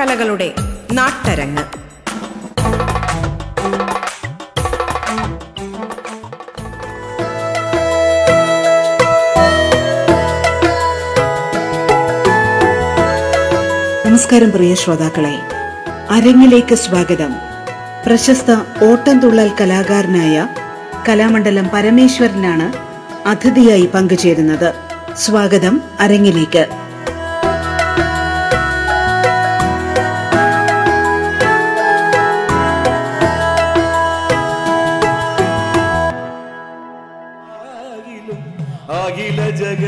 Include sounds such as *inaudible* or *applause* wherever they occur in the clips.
കലകളുടെ നാട്ടരങ്ങ്. നമസ്കാരം പ്രിയ ശ്രോതാക്കളെ. അരങ്ങിലേക്ക് സ്വാഗതം. പ്രശസ്ത ഓട്ടംതുള്ളൽ കലാകാരനായ കലാമണ്ഡലം പരമേശ്വരനാണ് അതിഥിയായി പങ്കുചേരുന്നത്. സ്വാഗതം അരങ്ങിലേക്ക്.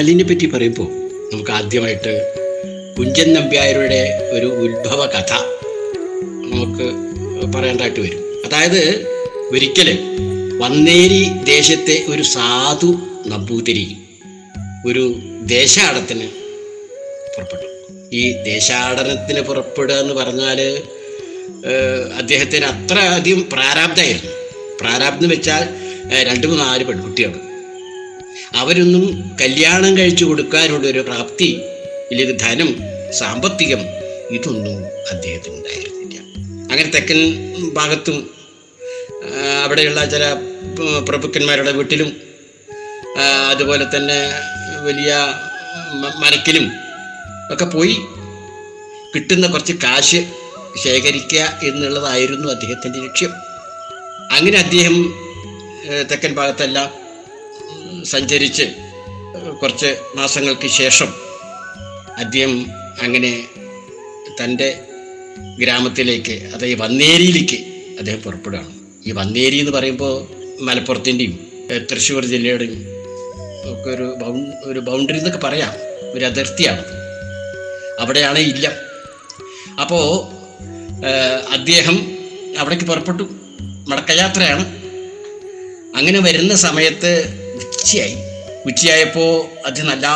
തുള്ളലിനെ പറ്റി പറയുമ്പോൾ നമുക്ക് ആദ്യമായിട്ട് കുഞ്ചൻ നമ്പ്യാരുടെ ഒരു ഉത്ഭവ കഥ നമുക്ക് പറയേണ്ടതായിട്ട് വരും. അതായത് ഒരിക്കൽ വന്നേരി ദേശത്തെ ഒരു സാധു നമ്പൂതിരി ഒരു ദേശാടത്തിന് പുറപ്പെട്ടു. ഈ ദേശാടനത്തിന് പുറപ്പെടുക എന്ന് പറഞ്ഞാൽ അദ്ദേഹത്തിന് അത്ര അധികം പ്രാരാബ്ധമായിരുന്നു പ്രാരാബ്ധം എന്ന് വെച്ചാൽ രണ്ട് മൂന്ന് നാല് പെൺകുട്ടികൾ. അവരൊന്നും കല്യാണം കഴിച്ചു കൊടുക്കാനുള്ള ഒരു പ്രാപ്തി ഇല്ലെങ്കിൽ ധനം സാമ്പത്തികം ഇതൊന്നും അദ്ദേഹത്തിന് ഉണ്ടായിരുന്നില്ല. അങ്ങനെ തെക്കൻ ഭാഗത്തും അവിടെയുള്ള ചില പ്രഭുക്കന്മാരുടെ വീട്ടിലും അതുപോലെ തന്നെ വലിയ മരക്കിലും ഒക്കെ പോയി കിട്ടുന്ന കുറച്ച് കാശ് ശേഖരിക്കുക എന്നുള്ളതായിരുന്നു അദ്ദേഹത്തിന്റെ ലക്ഷ്യം. അങ്ങനെ അദ്ദേഹം തെക്കൻ ഭാഗത്തെല്ലാം സഞ്ചരിച്ച് കുറച്ച് മാസങ്ങൾക്ക് ശേഷം അദ്ദേഹം അങ്ങനെ തന്റെ ഗ്രാമത്തിലേക്ക് അതായത് വന്നേരിയിലേക്ക് അദ്ദേഹം പുറപ്പെടുകയാണ്. ഈ വന്നേരി എന്ന് പറയുമ്പോൾ മലപ്പുറത്തിന്റെയും തൃശ്ശൂർ ജില്ലയുടെയും ഒക്കെ ഒരു ബൗ ഒരു ബൗണ്ടറി എന്നൊക്കെ പറയാം. ഒരു അതിർത്തിയാണ്. അവിടെയാണ് ഇല്ല. അപ്പോൾ അദ്ദേഹം അവിടേക്ക് പുറപ്പെട്ടു. മടക്കയാത്രയാണ്. അങ്ങനെ വരുന്ന സമയത്ത് ഉച്ചയായി. ഉച്ചയായപ്പോൾ അദ്ദേഹം നല്ലാ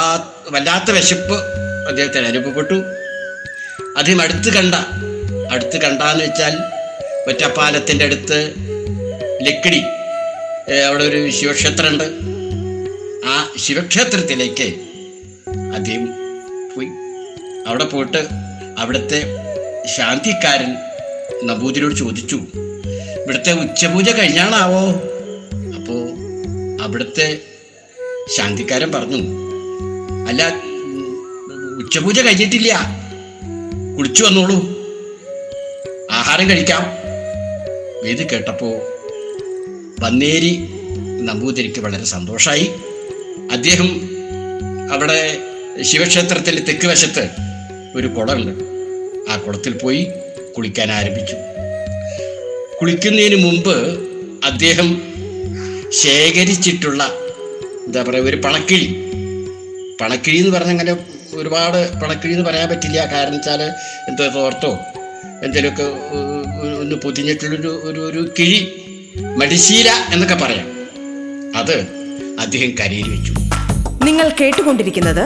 വല്ലാത്ത വിശപ്പ് അദ്ദേഹത്തിന് അനുഭവപ്പെട്ടു. അദ്ദേഹം അടുത്ത് കണ്ട അടുത്ത് കണ്ടാന്ന് വെച്ചാൽ ഒറ്റപ്പാലത്തിന്റെ അടുത്ത് ലക്കിടി അവിടെ ഒരു ശിവക്ഷേത്രമുണ്ട്. ആ ശിവക്ഷേത്രത്തിലേക്ക് അദ്ദേഹം പോയി. അവിടെ പോയിട്ട് അവിടുത്തെ ശാന്തിക്കാരൻ നമ്പൂതിരിയോട് ചോദിച്ചു ഇവിടുത്തെ ഉച്ചപൂജ കഴിഞ്ഞാണാവോ? അപ്പോൾ അവിടുത്തെ ശാന്തിക്കാരൻ പറഞ്ഞു അല്ല ഉച്ചപൂജ കഴിഞ്ഞിട്ടില്ല. കുളിച്ചു വന്നോളൂ. ആഹാരം കഴിക്കാം. ഇത് കേട്ടപ്പോൾ വന്നേരി നമ്പൂതിരിക്ക് വളരെ സന്തോഷമായി അദ്ദേഹം അവിടെ ശിവക്ഷേത്രത്തിൽ തെക്ക് വശത്ത് ഒരു കുളമുണ്ട്. ആ കുളത്തിൽ പോയി കുളിക്കാൻ ആരംഭിച്ചു. കുളിക്കുന്നതിന് മുമ്പ് അദ്ദേഹം ശേഖരിച്ചിട്ടുള്ള എന്താ പറയുക ഒരു പണക്കിഴി. പണക്കിഴി എന്ന് പറഞ്ഞങ്ങനെ അങ്ങനെ ഒരുപാട് പണക്കിഴി എന്ന് പറയാൻ പറ്റില്ല. കാരണം വെച്ചാൽ എന്തോ തോർത്തോ എന്തെങ്കിലുമൊക്കെ ഒന്ന് പൊതിഞ്ഞിട്ടുള്ളൊരു ഒരു ഒരു കിഴി മടിശീല എന്നൊക്കെ പറയാം. അത് അദ്ദേഹം കരയിൽ വെച്ചു. നിങ്ങൾ കേട്ടുകൊണ്ടിരിക്കുന്നത്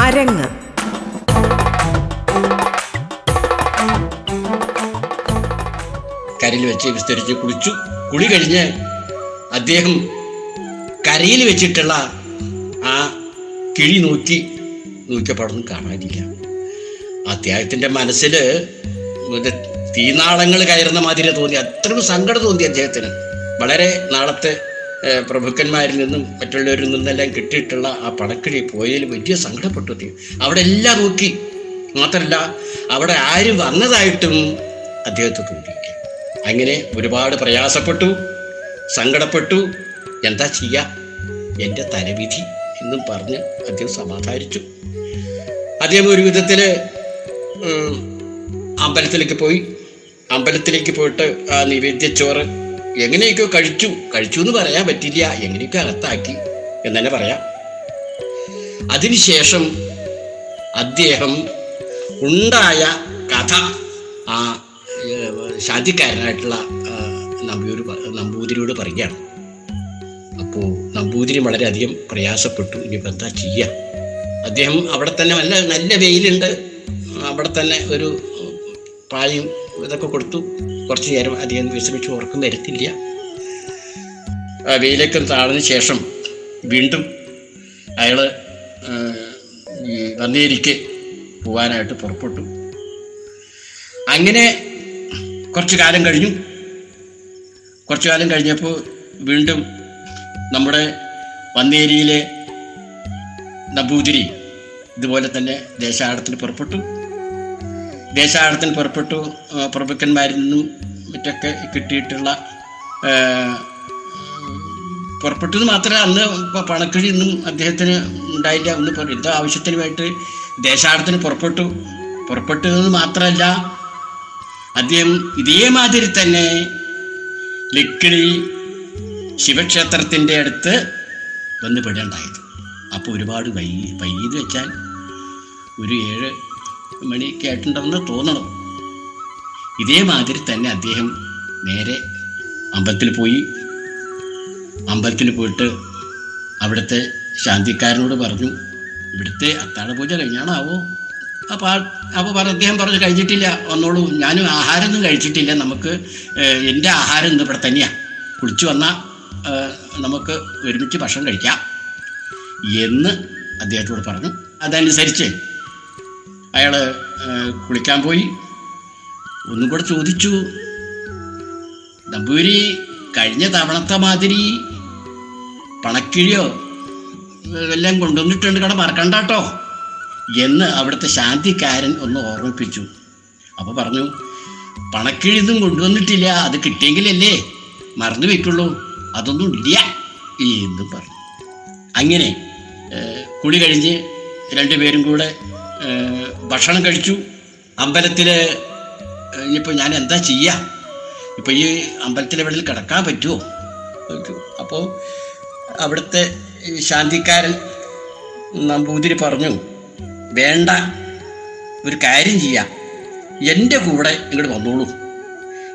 അരങ്ങ്. കരയിൽ വെച്ച് വിസ്തരിച്ച് കുളിച്ചു കുളി കഴിഞ്ഞ് അദ്ദേഹം കരയിൽ വെച്ചിട്ടുള്ള ആ കിഴി നോക്കി നോക്കിയപ്പോഴൊന്നും കാണാനില്ല. അദ്ദേഹത്തിന്റെ മനസ്സിൽ തീനാളങ്ങൾ കയറുന്ന മാതിരി തോന്നി. അത്രയും സങ്കടം തോന്നി അദ്ദേഹത്തിന്. വളരെ നാളത്തെ പ്രഭുക്കന്മാരിൽ നിന്നും മറ്റുള്ളവരിൽ നിന്നെല്ലാം കിട്ടിയിട്ടുള്ള ആ പണക്കിഴി പോയതിൽ വലിയ സങ്കടപ്പെട്ടു അദ്ദേഹം. അവിടെ എല്ലാം നോക്കി. മാത്രമല്ല അവിടെ ആരും വന്നതായിട്ടും അദ്ദേഹത്തെ തോന്നിയില്ല. അങ്ങനെ ഒരുപാട് പ്രയാസപ്പെട്ടു സങ്കടപ്പെട്ടു. എന്താ ചെയ്യാ? എന്റെ തലവിധി എന്നും പറഞ്ഞ് അദ്ദേഹം സമാധാനിച്ചു. അദ്ദേഹം ഒരു വിധത്തിൽ അമ്പലത്തിലേക്ക് പോയി. അമ്പലത്തിലേക്ക് പോയിട്ട് ആ നിവേദ്യച്ചോറ് എങ്ങനെയൊക്കെ കഴിച്ചു. കഴിച്ചു എന്ന് പറയാൻ പറ്റില്ല എങ്ങനെയൊക്കെ അകത്താക്കി എന്ന് തന്നെ പറയാം. അതിനുശേഷം അദ്ദേഹം ഉണ്ടായ കഥ ആ ശാന്തിക്കാരനായിട്ടുള്ള നമ്പൂര് നമ്പൂതിരിയോട് പറയുകയാണ്. അപ്പോൾ നമ്പൂതിരി വളരെയധികം പ്രയാസപ്പെട്ടു. ഇനിയിപ്പോൾ എന്താ ചെയ്യുക അദ്ദേഹം അവിടെ തന്നെ നല്ല നല്ല വെയിലുണ്ട്. അവിടെ തന്നെ ഒരു പായും ഇതൊക്കെ കൊടുത്തു. കുറച്ച് നേരം അധികം വിശ്രമിച്ച് ഉറക്കം വരത്തില്ല. വെയിലൊക്കെ താഴ്ന്ന ശേഷം വീണ്ടും അയാൾ വന്നേരിക്ക് പോവാനായിട്ട് പുറപ്പെട്ടു. അങ്ങനെ കുറച്ചു കാലം കഴിഞ്ഞു. കുറച്ചു കാലം കഴിഞ്ഞപ്പോൾ വീണ്ടും നമ്മുടെ വന്നേരിയിലെ നമ്പൂതിരി ഇതുപോലെ തന്നെ ദേശാടനത്തിന് പുറപ്പെട്ടു. ദേശാടനത്തിന് പുറപ്പെട്ടു പ്രഭുക്കന്മാരിൽ നിന്നും മറ്റൊക്കെ കിട്ടിയിട്ടുള്ള പുറപ്പെട്ടു മാത്രമേ അന്ന് പണക്കിഴി ഒന്നും അദ്ദേഹത്തിന് ഉണ്ടായില്ല. ഒന്ന് യുദ്ധ ആവശ്യത്തിനുമായിട്ട് ദേശാടനത്തിന് പുറപ്പെട്ടു. പുറപ്പെട്ടു എന്ന് മാത്രമല്ല അദ്ദേഹം ഇതേമാതിരി തന്നെ ലക്കിടി ശിവക്ഷേത്രത്തിന്റെ അടുത്ത് വന്ന് പെടേണ്ടായത്. അപ്പോൾ ഒരുപാട് വൈ വൈകിയത് വെച്ചാൽ ഒരു ഏഴ് മണിയൊക്കെ ആയിട്ടുണ്ടെന്ന് തോന്നണം. ഇതേമാതിരി തന്നെ അദ്ദേഹം നേരെ അമ്പലത്തിൽ പോയി. അമ്പലത്തിൽ പോയിട്ട് അവിടുത്തെ ശാന്തിക്കാരനോട് പറഞ്ഞു ഇവിടുത്തെ അത്താഴ പൂജ കഴിഞ്ഞാണാവോ? അപ്പോൾ അപ്പോൾ പറഞ്ഞു അദ്ദേഹം പറഞ്ഞു കഴിച്ചിട്ടില്ല വന്നോളൂ. ഞാനും ആഹാരമൊന്നും കഴിച്ചിട്ടില്ല. നമുക്ക് എന്റെ ആഹാരം ഇന്ന് ഇവിടെ തന്നെയാണ് കുളിച്ചു വന്നാൽ നമുക്ക് ഒരുമിച്ച് ഭക്ഷണം കഴിക്കാം. എന്ന് അദ്ദേഹത്തോട് പറഞ്ഞു. അതനുസരിച്ച് അയാൾ കുളിക്കാൻ പോയി. ഒന്നും കൂടെ ചോദിച്ചു. നമ്പൂരി കഴിഞ്ഞ തവണത്തെ മാതിരി പണക്കിഴിയോ എല്ലാം കൊണ്ടുവന്നിട്ടുണ്ട്. കട മറക്കണ്ട കേട്ടോ. എന്ന് അവിടുത്തെ ശാന്തിക്കാരൻ ഒന്ന് ഓർമ്മിപ്പിച്ചു. അപ്പോൾ പറഞ്ഞു പണക്കിഴിയൊന്നും കൊണ്ടുവന്നിട്ടില്ല. അത് കിട്ടിയെങ്കിലല്ലേ മറന്നു വെക്കുള്ളൂ. അതൊന്നും ഇല്ല എന്ന് പറഞ്ഞു. അങ്ങനെ കുളി കഴിഞ്ഞ് രണ്ടുപേരും കൂടെ ഭക്ഷണം കഴിച്ചു. അമ്പലത്തിൽ ഇനിയിപ്പോൾ ഞാൻ എന്താ ചെയ്യുക ഇപ്പോൾ ഈ അമ്പലത്തിലെ വെളിയിൽ കിടക്കാൻ പറ്റുമോ അപ്പോൾ അവിടുത്തെ ശാന്തിക്കാരൻ നമ്പൂതിരി പറഞ്ഞു വേണ്ട ഒരു കാര്യം ചെയ്യാം. എന്റെ കൂടെ ഇങ്ങോട്ട് വന്നോളൂ.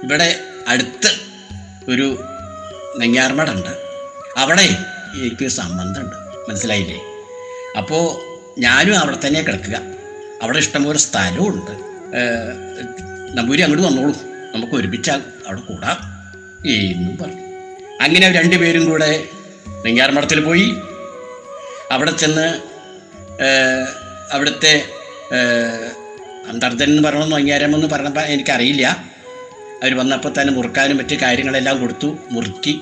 ഇവിടെ അടുത്ത് ഒരു നെയ്യാർമടുണ്ട്. അവിടെ എനിക്ക് സംബന്ധമുണ്ട്. മനസ്സിലായില്ലേ? അപ്പോൾ ഞാനും അവിടെ തന്നെ കിടക്കുക. അവിടെ ഇഷ്ടംപോലെ സ്ഥലമുണ്ട് നമ്പൂരി അങ്ങോട്ട് വന്നോളൂ. നമുക്ക് ഒരുമിച്ചാൽ അവിടെ കൂടാം എന്നും പറഞ്ഞു. അങ്ങനെ രണ്ടുപേരും കൂടെ നെയ്യാർമഠത്തിൽ പോയി. അവിടെ ചെന്ന് അവിടുത്തെ അന്തർജൻ എന്ന് പറയണമെന്ന് നെയ്യാരമെന്ന് പറഞ്ഞപ്പോൾ എനിക്കറിയില്ല. അവർ വന്നപ്പോൾ തന്നെ മുറുക്കാനും മറ്റു കാര്യങ്ങളെല്ലാം കൊടുത്തു മുറുക്കി.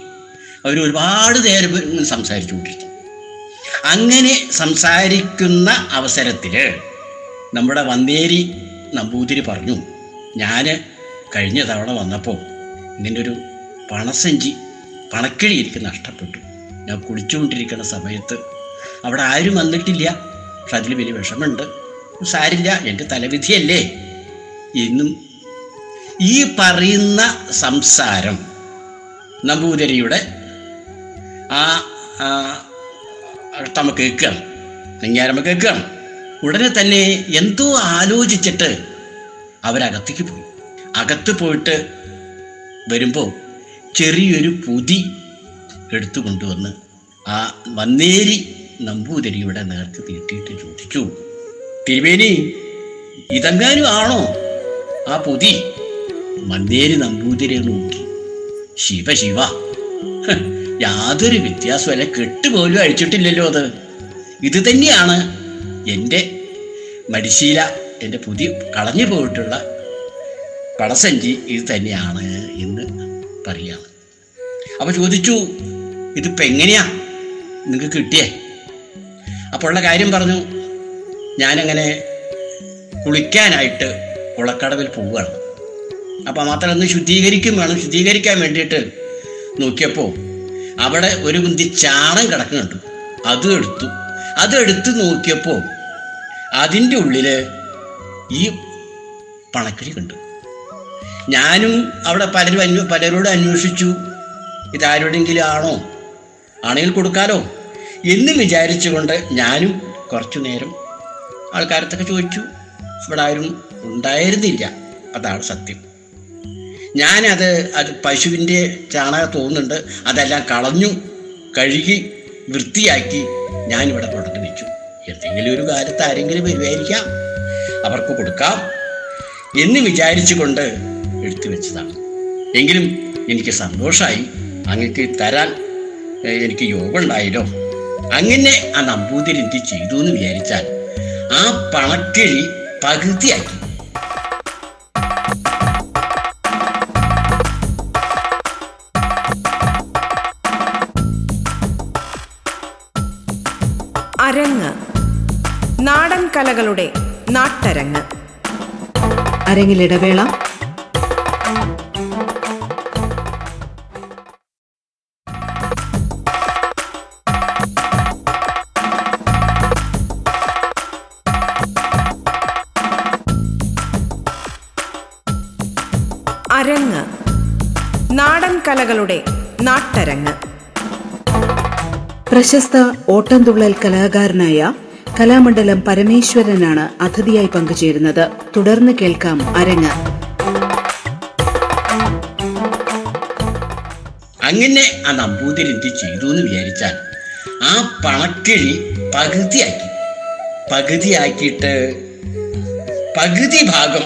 അവർ ഒരുപാട് നേരം സംസാരിച്ചുകൊണ്ടിരുന്നു സംസാരിച്ചു കൊണ്ടിരുന്നു. അങ്ങനെ സംസാരിക്കുന്ന അവസരത്തിൽ നമ്മുടെ വന്നേരി നമ്പൂതിരി പറഞ്ഞു ഞാൻ കഴിഞ്ഞ തവണ വന്നപ്പോൾ ഇങ്ങനെ ഒരു പണസഞ്ചി പണക്കിഴി എനിക്ക് നഷ്ടപ്പെട്ടു. ഞാൻ കുളിച്ചുകൊണ്ടിരിക്കുന്ന സമയത്ത് അവിടെ ആരും വന്നിട്ടില്ല. പക്ഷെ അതിൽ വലിയ വിഷമമുണ്ട്. സാരില്ല എന്റെ തലവിധിയല്ലേ? എന്നും ഈ പറയുന്ന സംസാരം നമ്പൂതിരിയുടെ ആ തമ്മ കേൾക്കുകയാണ് നെഞ്ഞാരമ്മ കേൾക്കുകയാണ് ഉടനെ തന്നെ എന്തോ ആലോചിച്ചിട്ട് അവരകത്തേക്ക് പോയി. അകത്ത് പോയിട്ട് വരുമ്പോൾ ചെറിയൊരു പൊതി എടുത്തു കൊണ്ടുവന്ന് ആ വന്നേരി നമ്പൂതിരിയുടെ നേർക്ക് തീട്ടിയിട്ട് ചോദിച്ചു തിരുവേനി ഇതെങ്ങാനും ആണോ ആ പൊതി? മന്നേരി നമ്പൂതിരി നോക്കി ശിവ ശിവ. യാതൊരു വ്യത്യാസമല്ല കെട്ടുപോലും അഴിച്ചിട്ടില്ലല്ലോ അത്. ഇത് തന്നെയാണ് എന്റെ മടിശീല എന്റെ പുതിയ കളഞ്ഞു പോയിട്ടുള്ള പടസഞ്ചി. ഇത് തന്നെയാണ് എന്ന് പറയാണ് അപ്പൊ ചോദിച്ചു ഇതിപ്പോ എങ്ങനെയാ നിങ്ങൾക്ക് കിട്ടിയേ? അപ്പോൾ ഉള്ള കാര്യം പറഞ്ഞു ഞാനങ്ങനെ കുളിക്കാനായിട്ട് കുളക്കടവിൽ പോവുകയാണ്. അപ്പം മാത്രം ഒന്ന് ശുദ്ധീകരിക്കും വേണം ശുദ്ധീകരിക്കാൻ വേണ്ടിയിട്ട് നോക്കിയപ്പോൾ അവിടെ ഒരു കുന്തി ചാണം കിടക്കുന്നുണ്ട് അതും എടുത്തു. അതെടുത്ത് നോക്കിയപ്പോൾ അതിന്റെ ഉള്ളിൽ ഈ പണക്കിളി കണ്ടു. ഞാനും അവിടെ പലരും അന്വ പലരോട് അന്വേഷിച്ചു. ഇതാരുടെങ്കിലും ആണോ? ആണെങ്കിൽ കൊടുക്കാലോ? എന്ന് വിചാരിച്ചുകൊണ്ട് ഞാനും കുറച്ചു നേരം ആൾക്കാരത്തൊക്കെ ചോദിച്ചു. ഇവിടെ ആരും ഉണ്ടായിരുന്നില്ല. അതാണ് സത്യം. ഞാനത് അത് പശുവിന്റെ ചാണകം തോന്നുന്നുണ്ട് അതെല്ലാം കളഞ്ഞു കഴുകി വൃത്തിയാക്കി ഞാനിവിടെ കൊണ്ടു വെച്ചു എന്തെങ്കിലും ഒരു കാലത്ത് ആരെങ്കിലും വരുമായിരിക്കാം അവർക്ക് കൊടുക്കാം എന്ന് വിചാരിച്ചുകൊണ്ട് എടുത്തു വെച്ചതാണ്. എങ്കിലും എനിക്ക് സന്തോഷമായി അങ്ങക്ക് തരാൻ എനിക്ക് യോഗം അങ്ങനെ ആ നമ്പൂതിരി എന്ത് ചെയ്തു എന്ന് വിചാരിച്ചാൽ ആ പണക്കിഴി പകുതിയാക്കി. കലകളുടെ നാട്ടരങ്ങ്. അരങ്ങിലിടവേള അരങ്ങ്. നാടൻ കലകളുടെ നാട്ടരങ്ങ്. പ്രശസ്ത ഓട്ടംതുള്ളൽ കലാകാരനായ കലാമണ്ഡലം പരമേശ്വരനാണ് അതിഥിയായി പങ്കുചേരുന്നത്. തുടർന്ന് കേൾക്കാം അരങ്ങ്. അങ്ങനെ ആ നമ്പൂതിരി എന്ത് ചെയ്തു എന്ന് വിചാരിച്ചാൽ ആ പണക്കിഴി പകുതിയാക്കി. പകുതിയാക്കിയിട്ട് പകുതി ഭാഗം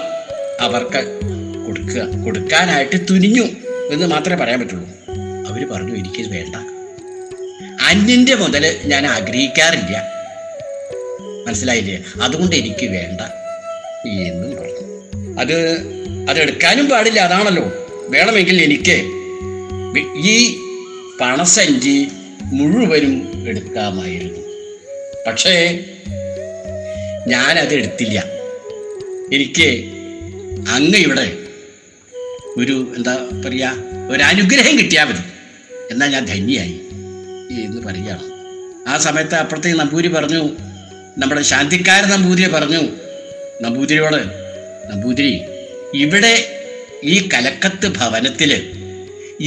അവർക്ക് കൊടുക്കുക. കൊടുക്കാനായിട്ട് തുനിഞ്ഞു എന്ന് മാത്രമേ പറയാൻ പറ്റുള്ളൂ. അവർ പറഞ്ഞു എനിക്ക് വേണ്ട. അന്യന്റെ മുതൽ ഞാൻ ആഗ്രഹിക്കാറില്ല. മനസ്സിലായില്ലേ? അതുകൊണ്ട് എനിക്ക് വേണ്ട എന്നും പറഞ്ഞു. അത് അതെടുക്കാനും പാടില്ല അതാണല്ലോ. വേണമെങ്കിൽ എനിക്ക് ഈ പണസഞ്ചി മുഴുവനും എടുക്കാമായിരുന്നു. പക്ഷേ ഞാനത് എടുത്തില്ല. എനിക്ക് അങ്ങ് ഇവിടെ ഒരു എന്താ പറയുക ഒരനുഗ്രഹം കിട്ടിയാൽ മതി. എന്നാൽ ഞാൻ ധന്യായി എന്ന് പറയുകയാണ്. ആ സമയത്ത് അപ്പുറത്തേക്ക് നമ്പൂരി പറഞ്ഞു നമ്മുടെ ശാന്തിക്കാരൻ നമ്പൂതിരി പറഞ്ഞു നമ്പൂതിരിയോട് നമ്പൂതിരി ഇവിടെ ഈ കലക്കത്ത് ഭവനത്തിൽ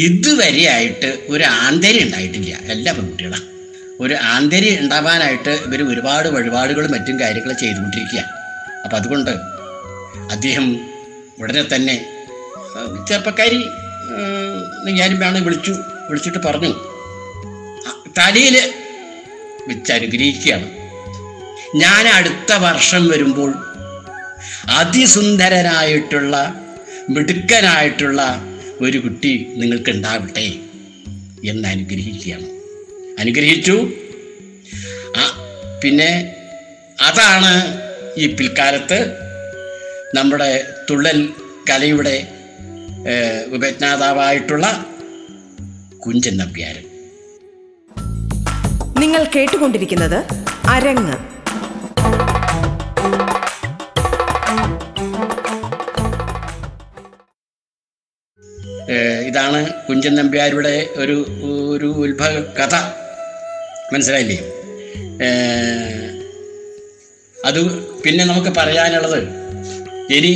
ഇതുവരെയായിട്ട് ഒരു ആന്തരി ഉണ്ടായിട്ടില്ല. എല്ലാ പെൺകുട്ടികളാണ് ഒരു ആന്തരി ഉണ്ടാവാനായിട്ട് ഇവർ ഒരുപാട് വഴിപാടുകളും മറ്റും കാര്യങ്ങളും ചെയ്തുകൊണ്ടിരിക്കുക അപ്പം അതുകൊണ്ട് അദ്ദേഹം ഉടനെ തന്നെ ചെറുപ്പക്കാരി ഞാനും വേണം വിളിച്ചു വിളിച്ചിട്ട് പറഞ്ഞു. തലയിൽ വെച്ച് അനുഗ്രഹിക്കുകയാണ്. ഞാൻ അടുത്ത വർഷം വരുമ്പോൾ അതിസുന്ദരനായിട്ടുള്ള മിടുക്കനായിട്ടുള്ള ഒരു കുട്ടി നിങ്ങൾക്ക് ഉണ്ടാവട്ടെ എന്ന് അനുഗ്രഹിക്കുകയാണ്. അനുഗ്രഹിച്ചു. പിന്നെ അതാണ് ഈ പിൽക്കാലത്ത് നമ്മുടെ തുള്ളൽ കലയുടെ ഉപജ്ഞാതാവായിട്ടുള്ള കുഞ്ചൻ നമ്പ്യാരൻ. നിങ്ങൾ കേട്ടുകൊണ്ടിരിക്കുന്നത് അരങ്ങ്. ഇതാണ് കുഞ്ചൻ നമ്പ്യാരുടെ ഒരു ഒരു ഉത്ഭവ കഥ. മനസ്സിലായില്ലേ? അത് പിന്നെ നമുക്ക് പറയാനുള്ളത് ഇനി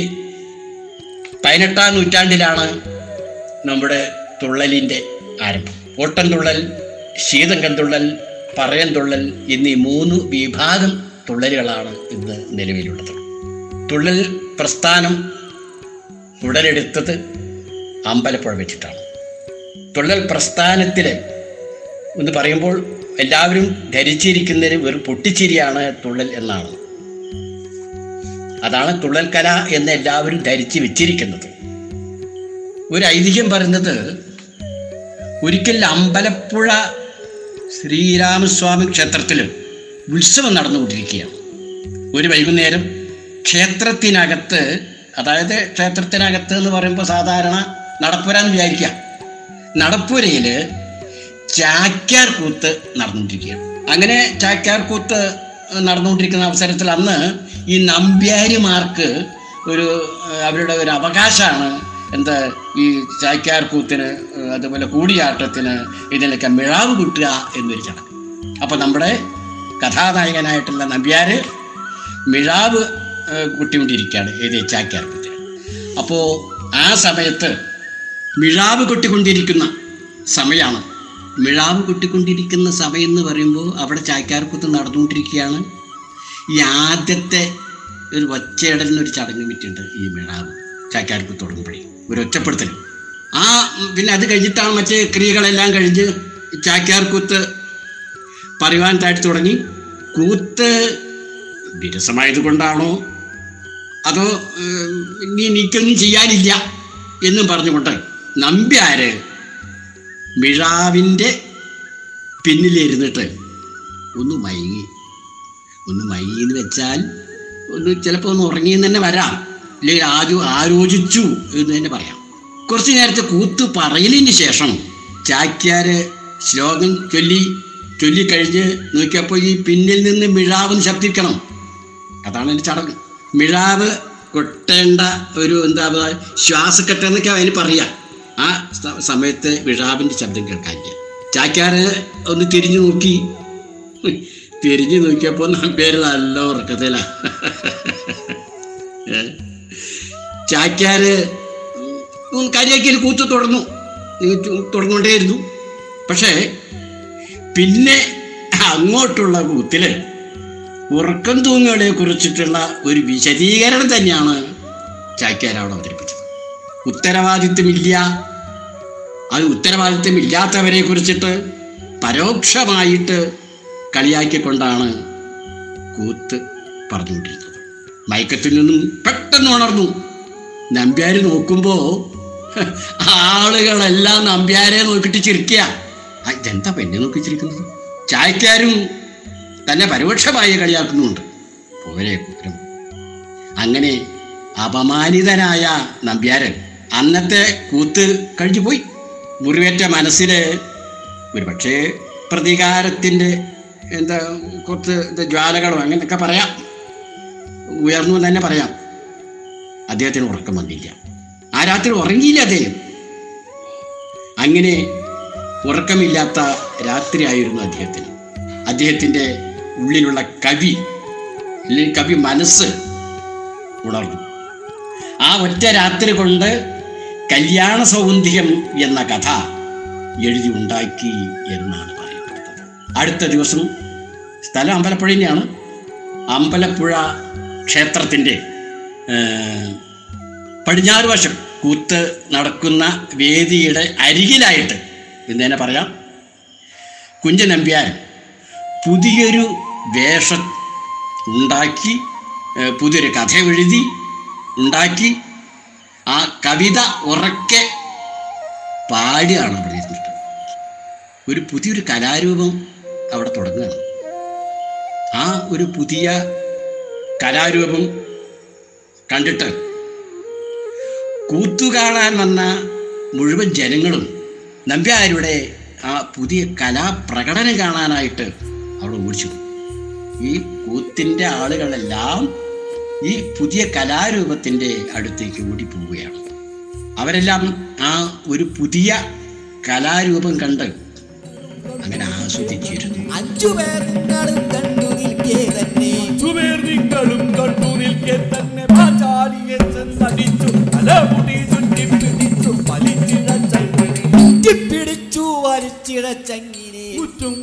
പതിനെട്ടാം നൂറ്റാണ്ടിലാണ് നമ്മുടെ തുള്ളലിന്റെ ആരംഭം. ഓട്ടൻ തുള്ളൽ ശീതങ്കൻ തുള്ളൽ പറയൻ തുള്ളൽ എന്നീ മൂന്ന് വിഭാഗം തുള്ളലുകളാണ് ഇന്ന് നിലവിലുള്ളത്. തുള്ളൽ പ്രസ്ഥാനം ഉടലെടുത്തത് അമ്പലപ്പുഴ വെച്ചിട്ടാണ്. തുള്ളൽ പ്രസ്ഥാനത്തിൽ എന്ന് പറയുമ്പോൾ എല്ലാവരും ധരിച്ചിരിക്കുന്നതിന് ഒരു പൊട്ടിച്ചിരിയാണ് തുള്ളൽ എന്നാണ്. അതാണ് തുള്ളൽ കല എന്ന് എല്ലാവരും ധരിച്ച് വെച്ചിരിക്കുന്നത്. ഒരു ഐതിഹ്യം പറയുന്നത് ഒരിക്കൽ അമ്പലപ്പുഴ ശ്രീരാമസ്വാമി ക്ഷേത്രത്തിൽ ഉത്സവം നടന്നുകൊണ്ടിരിക്കുകയാണ്. ഒരു വൈകുന്നേരം ക്ഷേത്രത്തിനകത്ത് അതായത് ക്ഷേത്രത്തിനകത്ത് എന്ന് പറയുമ്പോൾ സാധാരണ നടപ്പുര എന്ന് വിചാരിക്കുക നടപ്പുരയിൽ ചാക്യാർ കൂത്ത് നടന്നുകൊണ്ടിരിക്കുകയാണ്. അങ്ങനെ ചാക്യാർ കൂത്ത് നടന്നുകൊണ്ടിരിക്കുന്ന അവസരത്തിൽ അന്ന് ഈ നമ്പ്യാരിമാർക്ക് ഒരു അവരുടെ ഒരു അവകാശമാണ്. എന്താ ഈ ചാക്യാർ കൂത്തിന് അതുപോലെ കൂടിയാട്ടത്തിന് ഇതിനൊക്കെ മിഴാവ് കിട്ടുക എന്നൊരു ചടങ്ങ്. അപ്പം നമ്മുടെ കഥാനായകനായിട്ടുള്ള നമ്പ്യാർ മിഴാവ് കുട്ടിക്കൊണ്ടിരിക്കുകയാണ് ഏത് ചാക്യാർ കൂത്തിന്. അപ്പോൾ ആ സമയത്ത് മിഴാവ് കൊട്ടിക്കൊണ്ടിരിക്കുന്ന സമയമാണ് മിഴാവ് കൊട്ടിക്കൊണ്ടിരിക്കുന്ന സമയം എന്ന് പറയുമ്പോൾ അവിടെ ചായക്കാർക്കുത്ത് നടന്നുകൊണ്ടിരിക്കുകയാണ്. ഈ ആദ്യത്തെ ഒരു ഒച്ചയിടലിനൊരു ചടങ്ങ് പറ്റിയിട്ടുണ്ട് ഈ മിഴാവ് ചായക്കാർക്കുത്ത് തുടങ്ങുമ്പോഴേ. ഒരു ഒറ്റപ്പെടുത്തൽ. ആ പിന്നെ അത് കഴിഞ്ഞിട്ടാണ് മറ്റേ ക്രിയകളെല്ലാം കഴിഞ്ഞ് ചാക്യാർകൂത്ത് പറയുവാൻ താഴ്ത്തി തുടങ്ങി. കൂത്ത് വിരസമായത് കൊണ്ടാണോ അതോ ഇനി എനിക്കൊന്നും ചെയ്യാനില്ല എന്നും പറഞ്ഞുകൊണ്ട് നമ്പ്യാര് മിഴാവിന്റെ പിന്നിലിരുന്നിട്ട്. ഒന്ന് മയങ്ങി. ഒന്ന് മയങ്ങി എന്ന് വെച്ചാൽ ഒന്ന് ചിലപ്പോൾ ഒന്ന് ഉറങ്ങിയെന്ന് തന്നെ വരാം. അല്ലെങ്കിൽ ആരോ ആലോചിച്ചു എന്ന് തന്നെ പറയാം. കുറച്ച് നേരത്തെ കൂത്ത് പറയലിന് ശേഷം ചാക്യാര് ശ്ലോകം ചൊല്ലി ചൊല്ലിക്കഴിഞ്ഞ് നോക്കിയപ്പോൾ ഈ പിന്നിൽ നിന്ന് മിഴാവും ശബ്ദിക്കണം. അതാണ് എന്റെ ചടങ്ങ്. മിഴാവ് കൊട്ടേണ്ട ഒരു എന്താ പറയുക ശ്വാസക്കെട്ടെന്നൊക്കെ അതിന് പറയാം. ആ സമയത്തെ വിഴാവിന്റെ ശബ്ദം കേൾക്കാനില്ല. ചാക്യാര് ഒന്ന് തിരിഞ്ഞു നോക്കി. തിരിഞ്ഞു നോക്കിയപ്പോൾ പേര് നല്ല ഉറക്കത്തില. *laughs* ചാക്കാര് കരിയാക്കിയിൽ കൂത്ത് തുടർന്നു. തുടർന്നുകൊണ്ടേയിരുന്നു. പക്ഷേ പിന്നെ അങ്ങോട്ടുള്ള കൂത്തിൽ ഉറക്കം തൂങ്ങുകളെ കുറിച്ചിട്ടുള്ള ഒരു വിശദീകരണം തന്നെയാണ് ചാക്യാർ അവിടെ അവതരിപ്പിച്ചത്. ഉത്തരവാദിത്വമില്ല. അത് ഉത്തരവാദിത്വമില്ലാത്തവരെ കുറിച്ചിട്ട് പരോക്ഷമായിട്ട് കളിയാക്കിക്കൊണ്ടാണ് കൂത്ത് പറഞ്ഞുകൊണ്ടിരുന്നത്. മയക്കത്തിൽ നിന്നും പെട്ടെന്ന് ഉണർന്നു. നമ്പ്യാര് നോക്കുമ്പോ ആളുകളെല്ലാം നമ്പ്യാരെ നോക്കിയിട്ട് ചിരിക്കുക ഇതെന്താ പെണ്ണെ നോക്കി ചിരിക്കുന്നത്? ചായക്കാരും തന്നെ പരോക്ഷമായി കളിയാക്കുന്നുണ്ട്. പോരെ അങ്ങനെ അപമാനിതനായ നമ്പ്യാരൻ അന്നത്തെ കൂത്ത് കഴിഞ്ഞു പോയി. മുറിവേറ്റ മനസ്സിൽ ഒരുപക്ഷെ പ്രതികാരത്തിന്റെ എന്താ കുറച്ച് ജ്വാലകളോ അങ്ങനെയൊക്കെ പറയാം. ഉയർന്നു തന്നെ പറയാം. അദ്ദേഹത്തിന് ഉറക്കം വന്നില്ല. ആ രാത്രി ഉറങ്ങിയില്ല അദ്ദേഹം. അങ്ങനെ ഉറക്കമില്ലാത്ത രാത്രിയായിരുന്നു അദ്ദേഹത്തിന്. അദ്ദേഹത്തിന്റെ ഉള്ളിലുള്ള കവി അല്ലെങ്കിൽ കവി മനസ്സ് ഉണർന്നു. ആ ഒറ്റ രാത്രി കൊണ്ട് കല്യാണ സൗന്ദര്യം എന്ന കഥ എഴുതി ഉണ്ടാക്കി എന്നാണ് പറയപ്പെടുന്നത്. അടുത്ത ദിവസം സ്ഥലം അമ്പലപ്പുഴ തന്നെയാണ്. അമ്പലപ്പുഴ ക്ഷേത്രത്തിന്റെ പടിഞ്ഞാറ് വശം കൂത്ത് നടക്കുന്ന വേദിയുടെ അരികിലായിട്ട് എന്ന് തന്നെ പറയാം. കുഞ്ചൻ നമ്പ്യാൻ പുതിയൊരു വേഷം ഉണ്ടാക്കി പുതിയൊരു കഥ എഴുതി ഉണ്ടാക്കി ആ കവിത ഉറക്കെ പാടിയാണ് അവിടെ ഇരുന്നിട്ട് ഒരു പുതിയൊരു കലാരൂപം അവിടെ തുടങ്ങുകയാണ്. ആ ഒരു പുതിയ കലാരൂപം കണ്ടിട്ട് കൂത്തു കാണാൻ വന്ന മുഴുവൻ ജനങ്ങളും നമ്പ്യാരുടെ ആ പുതിയ കലാപ്രകടനം കാണാനായിട്ട് അവിടെ ഓടിച്ചു. ഈ കൂത്തിന്റെ ആളുകളെല്ലാം ഈ പുതിയ കലാരൂപത്തിന്റെ അടുത്തേക്ക് ഓടിപ്പോവുകയാണ്. അവരെല്ലാം ആ ഒരു പുതിയ കലാരൂപം കണ്ട് അങ്ങനെ ആസ്വദിച്ചിരുന്നു. അഞ്ചു പേർ നിങ്ങളും കണ്ടു നിൽക്കേ തന്നെ. ചുവേർ നിങ്ങളും കണ്ടു നിൽക്കെ തന്നെ. പാചാലിയെ ചെന്നടിച്ചു തലമുടി ചുറ്റി പിടിച്ചു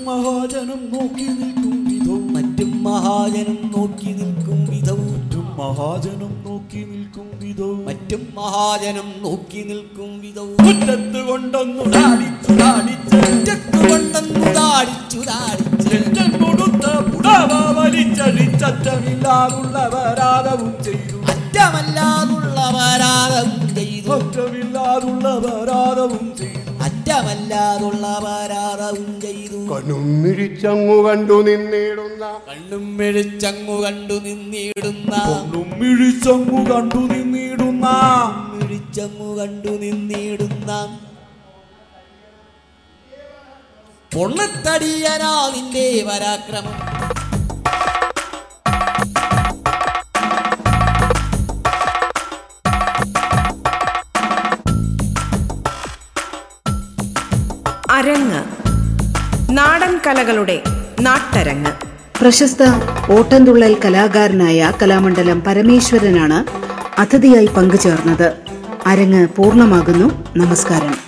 മഹാജനം നോക്കി നിൽക്കും വിധവും മറ്റും മഹാജനും നോക്കി നിൽക്കും. മഹാജനം നോക്കി നിൽക്കും വിധവും. മറ്റും മഹാജനം നോക്കി നിൽക്കും വിധവും. മുറ്റത്ത് കൊണ്ടൊന്നു ഡാടിച്ചു ഡാടിച്ച് കൊണ്ടെന്നു താടിച്ചു താടിച്ച്. ചെറ്റൻ കൊടുത്ത പുടവ വലിച്ചടിച്ചറ്റമില്ലാതുള്ള പരാതവും ചെയ്തു. അറ്റമല്ലാതുള്ള പരാതവും ചെയ്തു. അറ്റമില്ലാതുള്ളവരാതവും ചെയ്തു. അറ്റമല്ലാതുള്ള പരാതവും ചെയ്തു. കണ്ണും മിഴിച്ചങ്ങു കണ്ടു നിന്നിടുന്ന. കണ്ണും മിഴിച്ചങ്ങു കണ്ടു നിന്നിടുന്ന. കണ്ണും മിഴിച്ചങ്ങു കണ്ടു നിന്നിടുന്ന. മിഴിച്ചങ്ങു കണ്ടു നിന്നിടുന്ന. പൊള്ളത്തടിയനാ നിന്റെ പരാക്രമം അരങ്ങ് നാടൻ കലകളുടെ നാട്ടരങ്ങ്. പ്രശസ്ത ഓട്ടംതുള്ളൽ കലാകാരനായ കലാമണ്ഡലം പരമേശ്വരനാണ് അതിഥിയായി പങ്കുചേർന്നത്. അരങ്ങ് പൂർണമാകുന്നു. നമസ്കാരം.